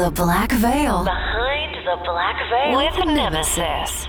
The Black Veil. Behind the Black Veil with Nemesis.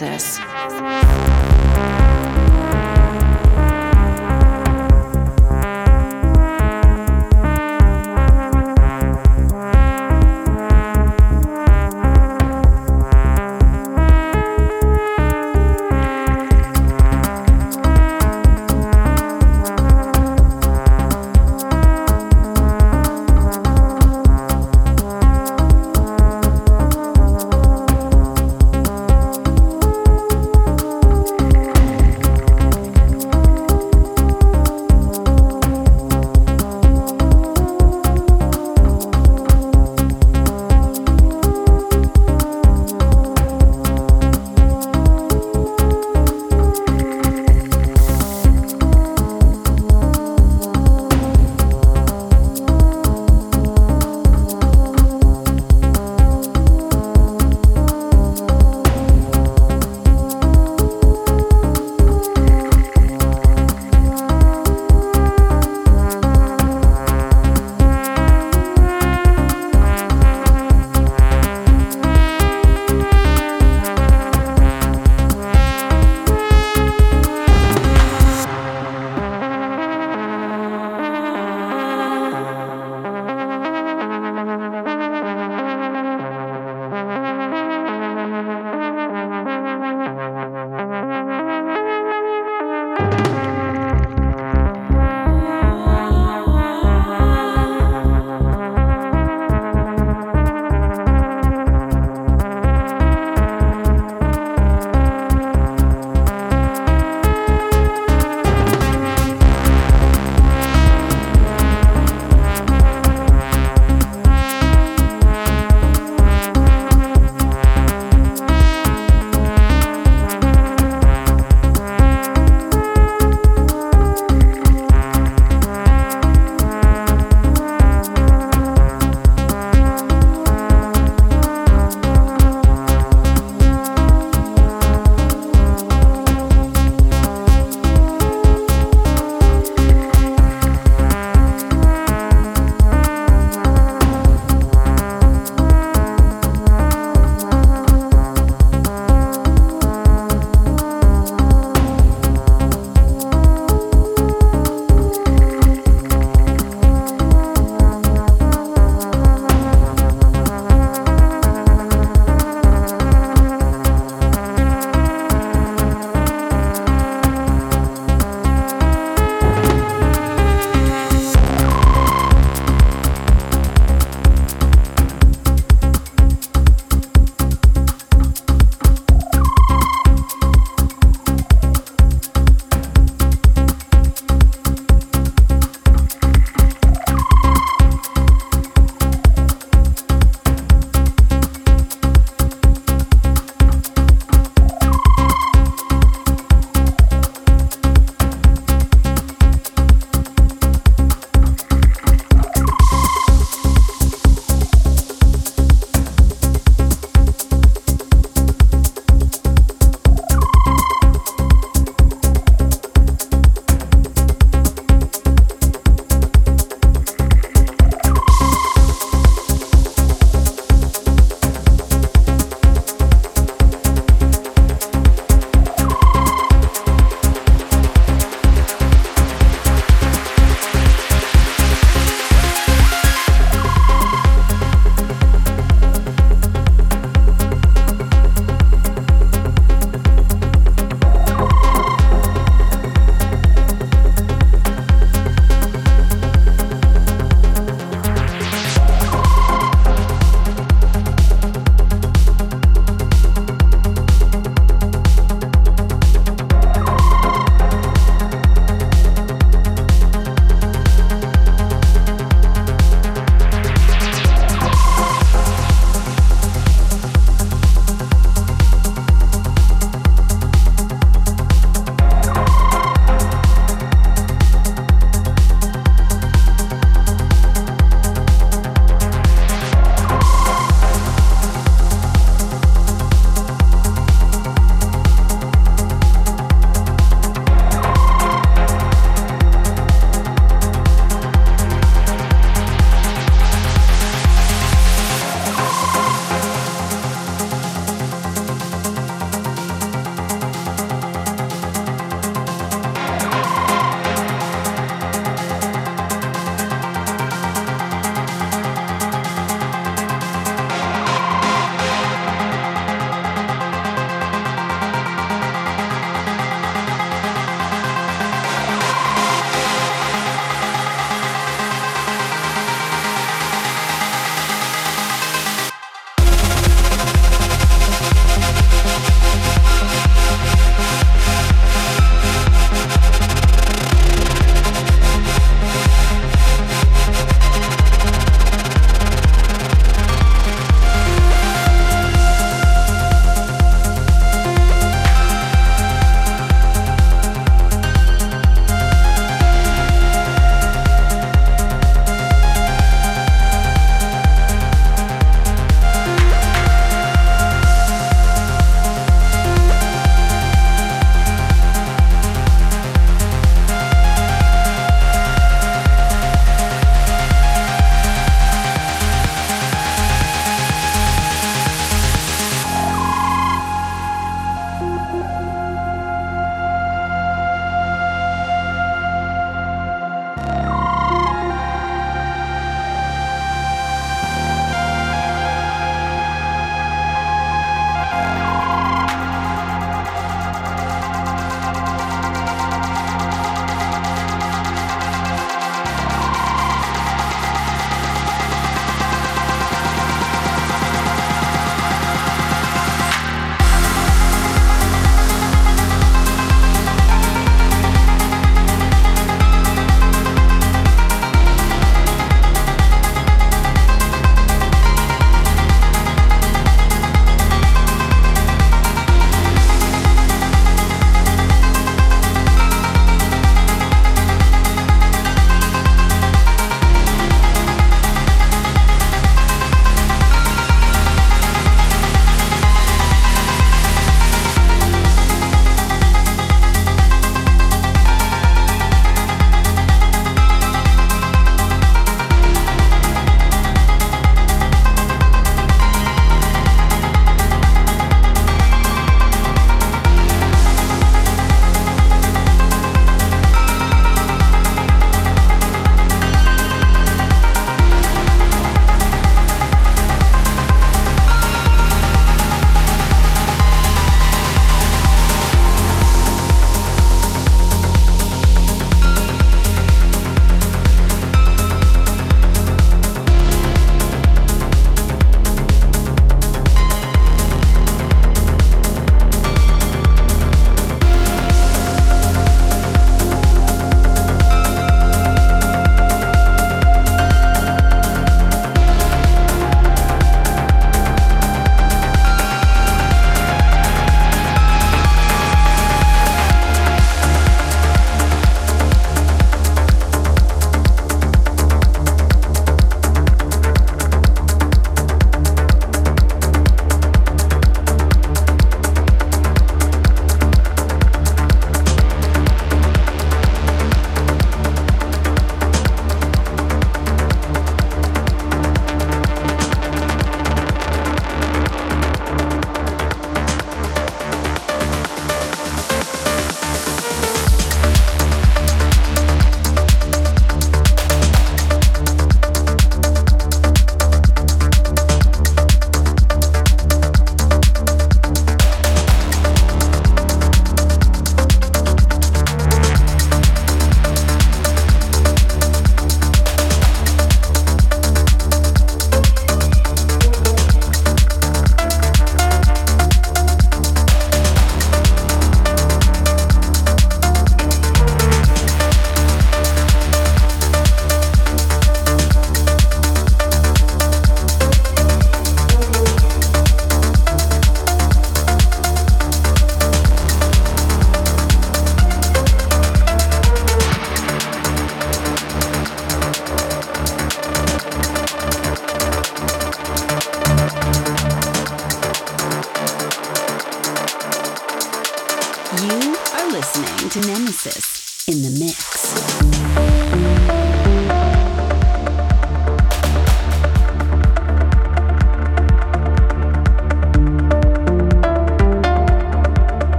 With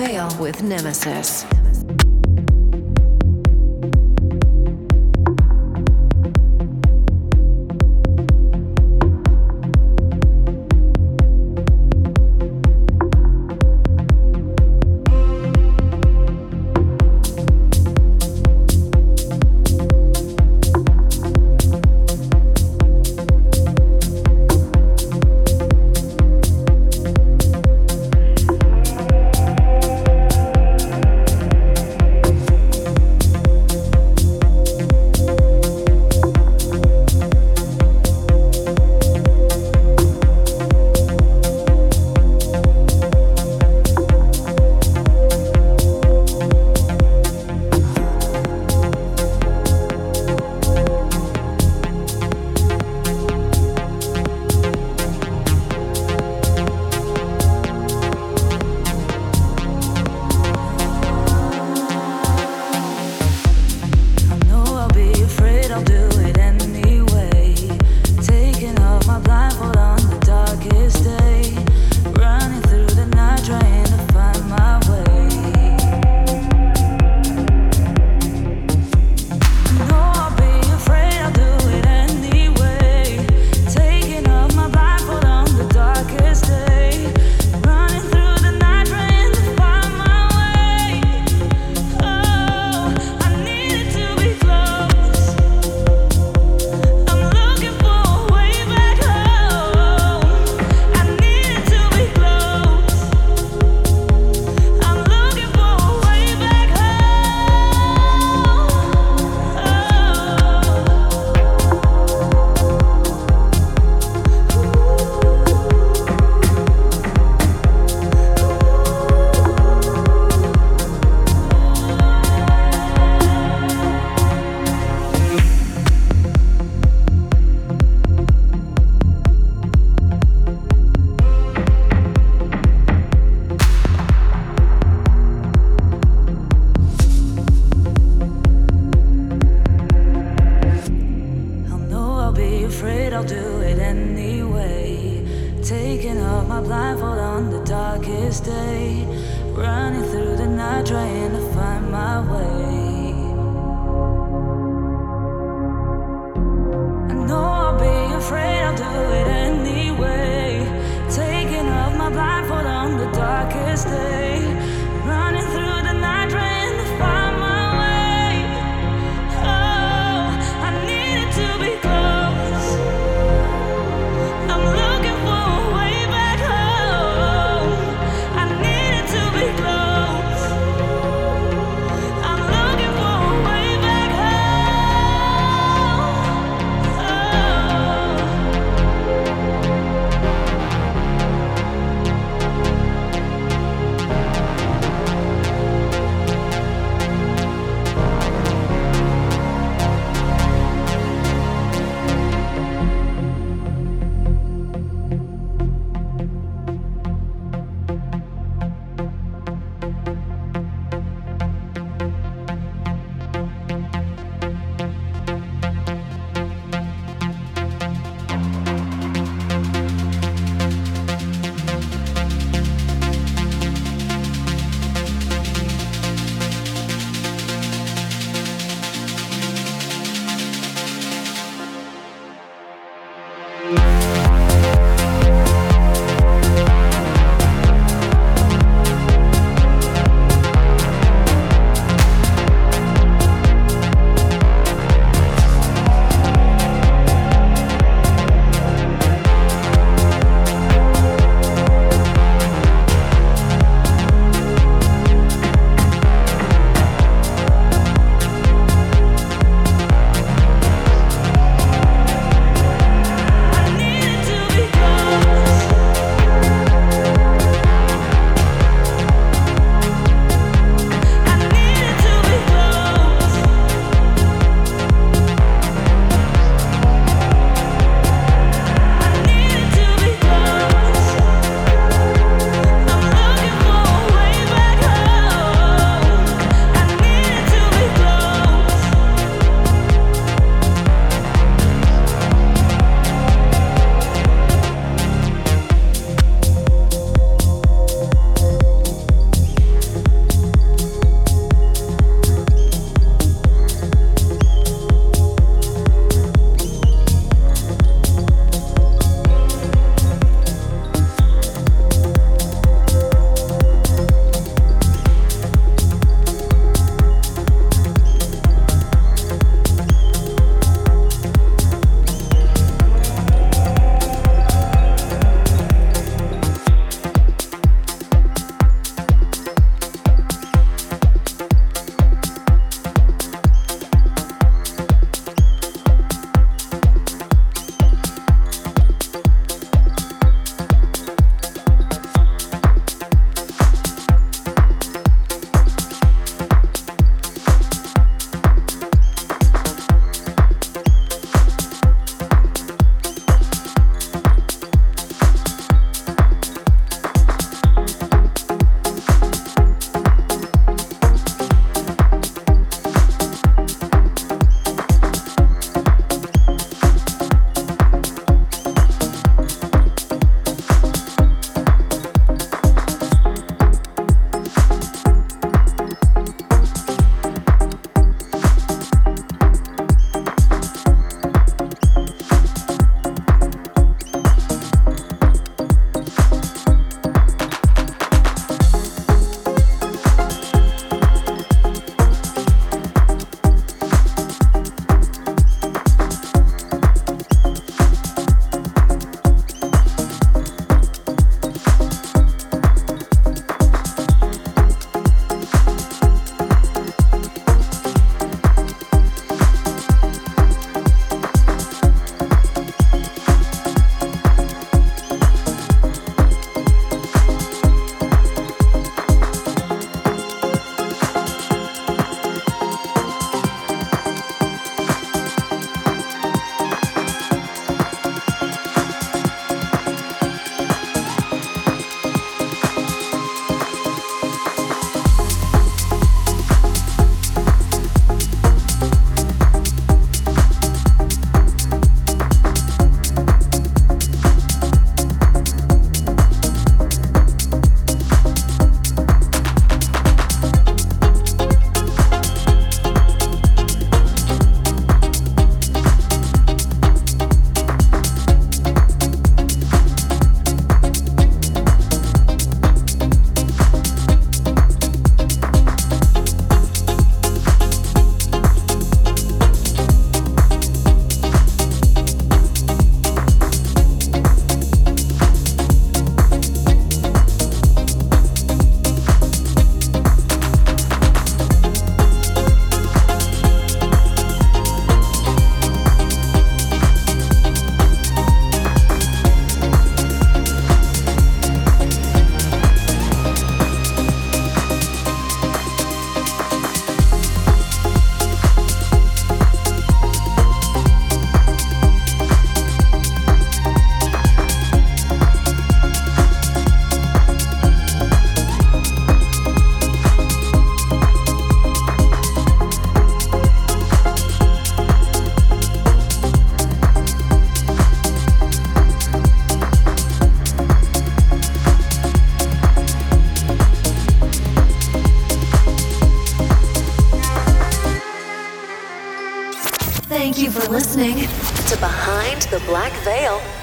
Veil with Nemesis.